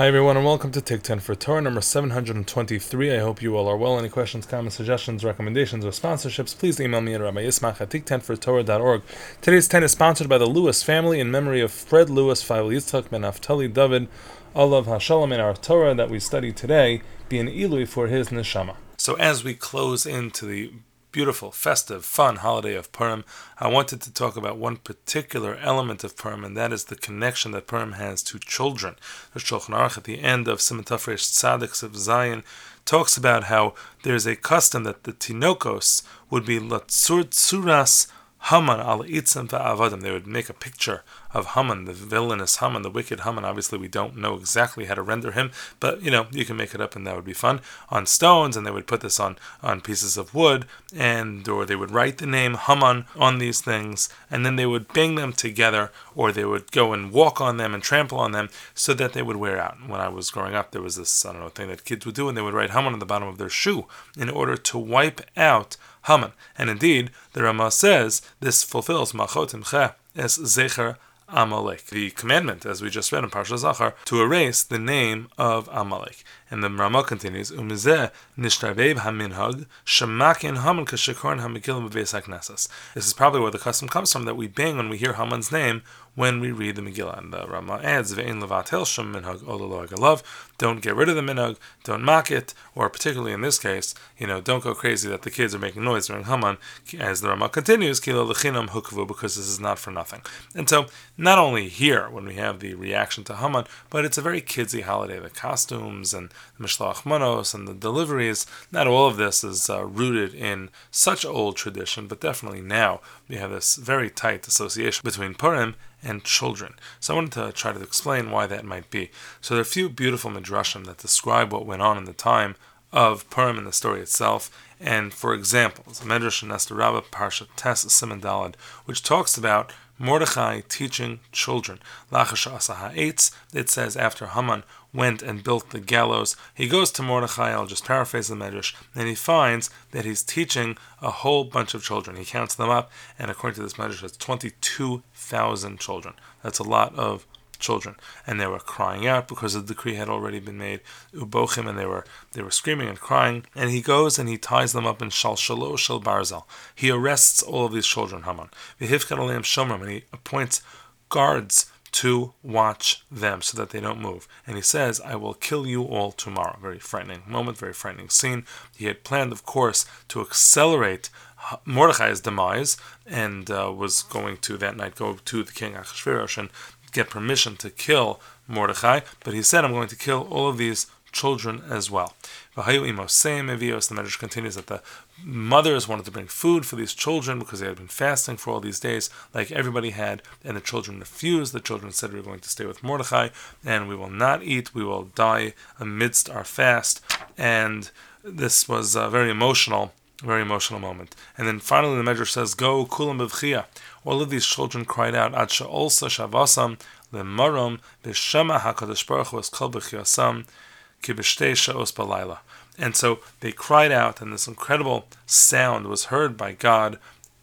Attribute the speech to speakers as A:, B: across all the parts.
A: Hi everyone and welcome to Take 10 for Torah number 723. I hope you all are well. Any questions, comments, suggestions, recommendations, or sponsorships, please email me at Rabbi at take10fortorah.org. Today's 10 is sponsored by the Lewis family in memory of Fred Lewis, Fail Yitzchak Ben Naftali David, Olav Hashalom in our Torah that we study today, be an Ilui for his neshama. So as we close into the beautiful, festive, fun holiday of Purim, I wanted to talk about one particular element of Purim, and that is the connection that Purim has to children. The Shulchan Aruch at the end of Siman Tafresh Tzaddik of Zion talks about how there's a custom that the Tinokos would be Latzur Tsuras Haman al Itzim Avadim. They would make a picture of Haman, the villainous Haman, the wicked Haman. Obviously, we don't know exactly how to render him, but you know you can make it up, and that would be fun on stones. And they would put this on on pieces of wood, and or they would write the name Haman on these things, and then they would bang them together, or they would go and walk on them and trample on them, so that they would wear out. When I was growing up, there was this I don't know thing that kids would do, and they would write Haman on the bottom of their shoe in order to wipe out Haman. And indeed, the Ramah says this fulfills Machotim Che es Zecher Amalek. The commandment, as we just read in Parsha Zachor, to erase the name of Amalek. And the Ramah continues, Umizeh nishtarvev haminhag shemakin haman kashikorn hamikilim This is probably where the custom comes from, that we bang when we hear Haman's name when we read the Megillah. And the Ramah adds, Ve'in levatel shem minhag ololo Don't get rid of the minhag, don't mock it, or particularly in this case, you know, don't go crazy that the kids are making noise during Haman, as the Ramah continues, kilo lechinam hukvu, because this is not for nothing. And so, not only here, when we have the reaction to Haman, but it's a very kidsy holiday. The costumes and the Mishloach Manos and the deliveries. Not all of this is uh, rooted in such old tradition, but definitely now we have this very tight association between Purim and children. So I wanted to try to explain why that might be. So there are a few beautiful midrashim that describe what went on in the time of Purim in the story itself. And for example, the Medrash in Esther Rabbah Parsha Tes Siman which talks about Mordechai teaching children. It says after Haman went and built the gallows, he goes to Mordechai, I'll just paraphrase the Medrash, and he finds that he's teaching a whole bunch of children. He counts them up, and according to this Medrash, it's 22,000 children. That's a lot of children, and they were crying out because the decree had already been made. Ubochim, and they were they were screaming and crying. And he goes and he ties them up in shalshalo shel barzel. He arrests all of these children, Haman. V'hifkad aleim shomrim, and he appoints guards to watch them so that they don't move. And he says, I will kill you all tomorrow. Very frightening moment, very frightening scene. He had planned, of course, to accelerate Mordechai's demise and uh, was going to that night go to the king Achashverosh and get permission to kill Mordechai, but he said, I'm going to kill all of these children as well. The Medrash continues that the mothers wanted to bring food for these children because they had been fasting for all these days, like everybody had, and the children refused. The children said, We're going to stay with Mordechai, and we will not eat, we will die amidst our fast. And this was uh, very emotional very emotional moment. And then finally the Medrash says, Go kulam b'vchia. All of these children cried out, Ad she'olsa shavasam le'marom b'shema hakadosh baruch hu es kol b'chiyasam ki b'shtei she'os balayla. And so they cried out, and this incredible sound was heard by God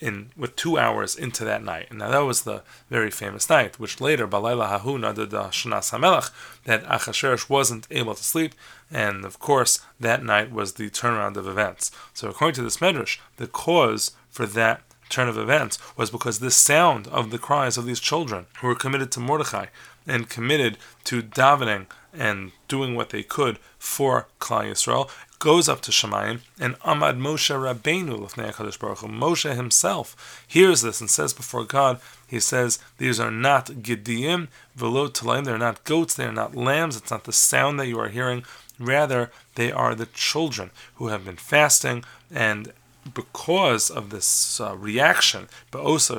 A: in with two hours into that night. And now that was the very famous night, which later Balayla Hahu Nadad Shanas Hamelach, that Achashverosh wasn't able to sleep, and of course that night was the turnaround of events. So according to this medrash, the cause for that turn of events was because this sound of the cries of these children who were committed to Mordechai and committed to davening and doing what they could for Klal Yisrael goes up to Shemayim, and Amad Moshe Rabbeinu Lefnei Hakadosh Baruch Hu. Moshe himself hears this and says before God, he says, "These are not Gidiyim velo Talayim. They're not goats. They are not lambs. It's not the sound that you are hearing. Rather, they are the children who have been fasting and." Because of this uh, reaction, because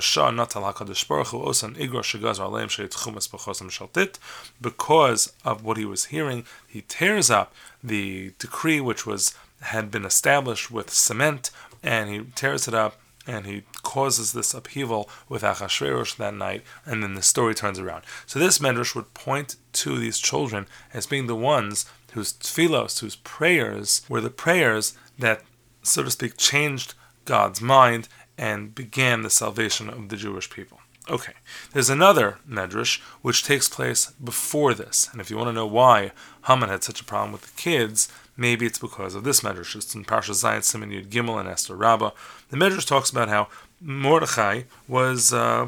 A: of what he was hearing, he tears up the decree which was had been established with cement, and he tears it up and he causes this upheaval with Achashverosh that night, and then the story turns around. So this medrash would point to these children as being the ones whose tefillos, whose prayers, were the prayers that, so to speak, changed God's mind and began the salvation of the Jewish people. Okay, there's another medrash which takes place before this, and if you want to know why Haman had such a problem with the kids, maybe it's because of this medrash. It's in Parsha Zayin Siman Yud Gimel and Esther Rabbah. The medrash talks about how Mordechai was. Uh,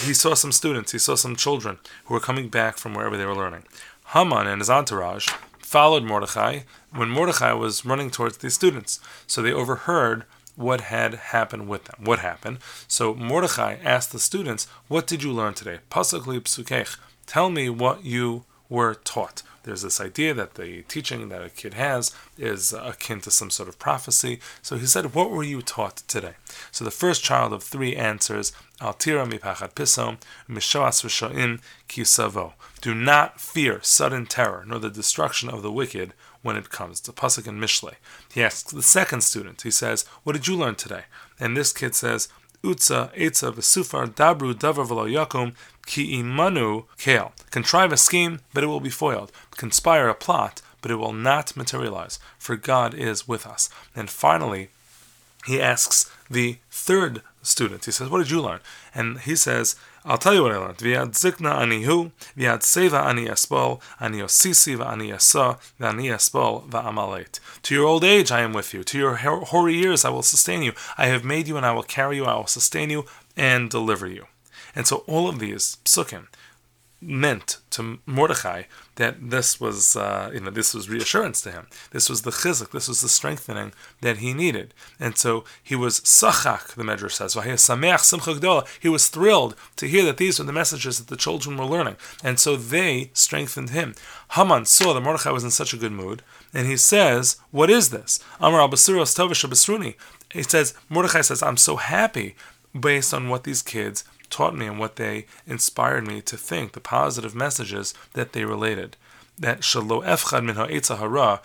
A: he saw some students, he saw some children who were coming back from wherever they were learning. Haman and his entourage followed Mordechai when Mordechai was running towards these students. So they overheard what had happened with them. What happened? So Mordechai asked the students, What did you learn today? Pasakli psukech. Tell me what you were taught. There's this idea that the teaching that a kid has is akin to some sort of prophecy. So he said, What were you taught today? So the first child of three answers, Altira mipachat pisom, mishoas v'shoim kisavo. Do not fear sudden terror, nor the destruction of the wicked when it comes. to Pasuk and Mishle. He asks the second student, he says, What did you learn today? And this kid says, Utza, Etza, Vesufar, Dabru, Davar, Velo Yakum, Ki Imanu, Kale. Contrive a scheme, but it will be foiled. Conspire a plot, but it will not materialize, for God is with us. And finally, he asks the third student, he says, What did you learn? And he says, I'll tell you what I learned. Viad zikna ani hu, viad seva ani espol, ani osisi ani esa, ani espol va'amalet. To your old age I am with you. To your hoary years I will sustain you. I have made you and I will carry you. I will sustain you and deliver you. And so all of these psukim meant to Mordechai that this was, uh, you know, this was reassurance to him. This was the chizuk, this was the strengthening that he needed. And so he was sachak, the Medrash says. He was thrilled to hear that these were the messages that the children were learning. And so they strengthened him. Haman saw that Mordechai was in such a good mood, and he says, What is this? Amar al He says, Mordechai says, I'm so happy based on what these kids taught me and what they inspired me to think, the positive messages that they related. That shalo efchad min hara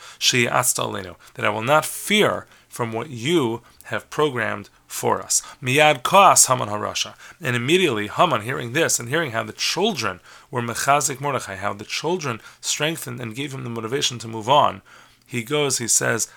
A: that I will not fear from what you have programmed for us. Miyad kas Haman harasha. And immediately Haman, hearing this and hearing how the children were mechazik Mordechai, how the children strengthened and gave him the motivation to move on, he goes, he says,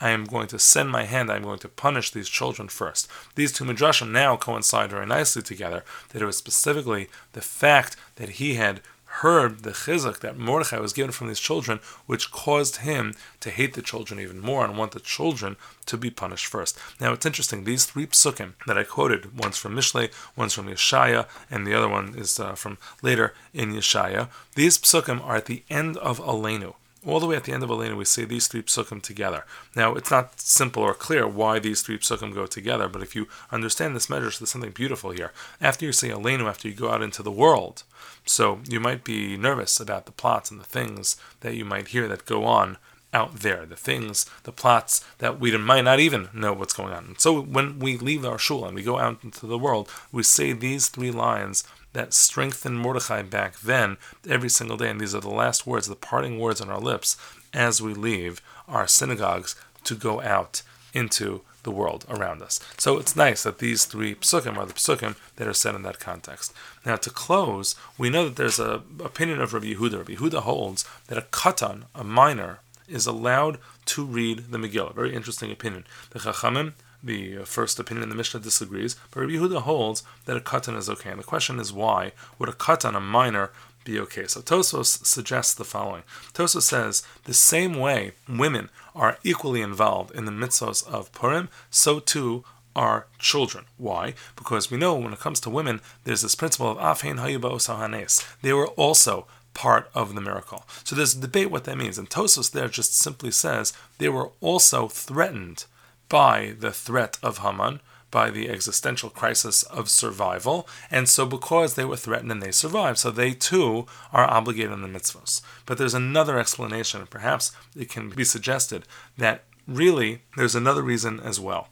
A: I am going to send my hand, I am going to punish these children first. These two midrashim now coincide very nicely together, that it was specifically the fact that he had heard the chizuk that Mordechai was given from these children, which caused him to hate the children even more and want the children to be punished first. Now it's interesting, these three psukim that I quoted, one's from Mishle, one's from Yeshaya, and the other one is uh, from later in Yeshaya, these psukim are at the end of Aleinu all the way at the end of Aleinu, we say these three psukim together. Now, it's not simple or clear why these three psukim go together, but if you understand this measure, there's something beautiful here. After you say Aleinu, after you go out into the world, so you might be nervous about the plots and the things that you might hear that go on out there, the things, the plots that we might not even know what's going on. so when we leave our shul and we go out into the world, we say these three lines that strengthened Mordechai back then every single day. And these are the last words, the parting words on our lips as we leave our synagogues to go out into the world around us. So it's nice that these three psukim are the psukim that are said in that context. Now to close, we know that there's a opinion of Rabbi Yehuda. Rabbi Yehuda holds that a katan, a minor, is allowed to read the Megillah. Very interesting opinion. The Chachamim the uh, first opinion in the Mishnah disagrees, but Rabbi Yehuda holds that a katan is okay. And the question is why would a katan, a minor, be okay? So Tosfos suggests the following. Tosfos says the same way women are equally involved in the mitzvahs of Purim, so too are children. Why? Because we know when it comes to women, there's this principle of afhein hayuba osahanes. They were also part of the miracle. So there's a debate what that means. And Tosfos there just simply says they were also threatened by the threat of Haman, by the existential crisis of survival, and so because they were threatened and they survived, so they too are obligated in the mitzvahs. But there's another explanation, and perhaps it can be suggested that really there's another reason as well.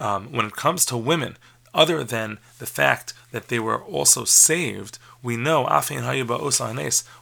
A: Um, when it comes to women, other than the fact that they were also saved, we know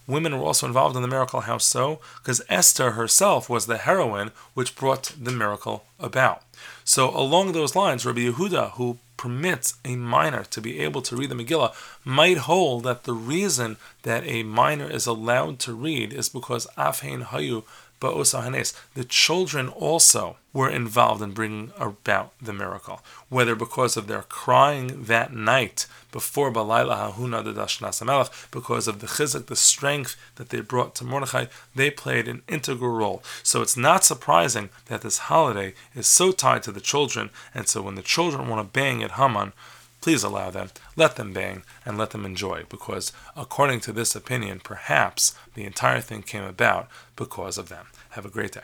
A: women were also involved in the miracle. How so? Because Esther herself was the heroine which brought the miracle about. So along those lines, Rabbi Yehuda, who permits a minor to be able to read the Megillah, might hold that the reason that a minor is allowed to read is because Afhein Hayu ba'osa hanes. The children also were involved in bringing about the miracle, whether because of their crying that night before Balayla Hahu Nadad Shanas because of the chizuk, the strength that they brought to Mordechai, they played an integral role. So it's not surprising that this holiday is so tied to the children, and so when the children want to bang at Haman, please allow them, let them bang, and let them enjoy, because according to this opinion, perhaps the entire thing came about because of them. Have a great day.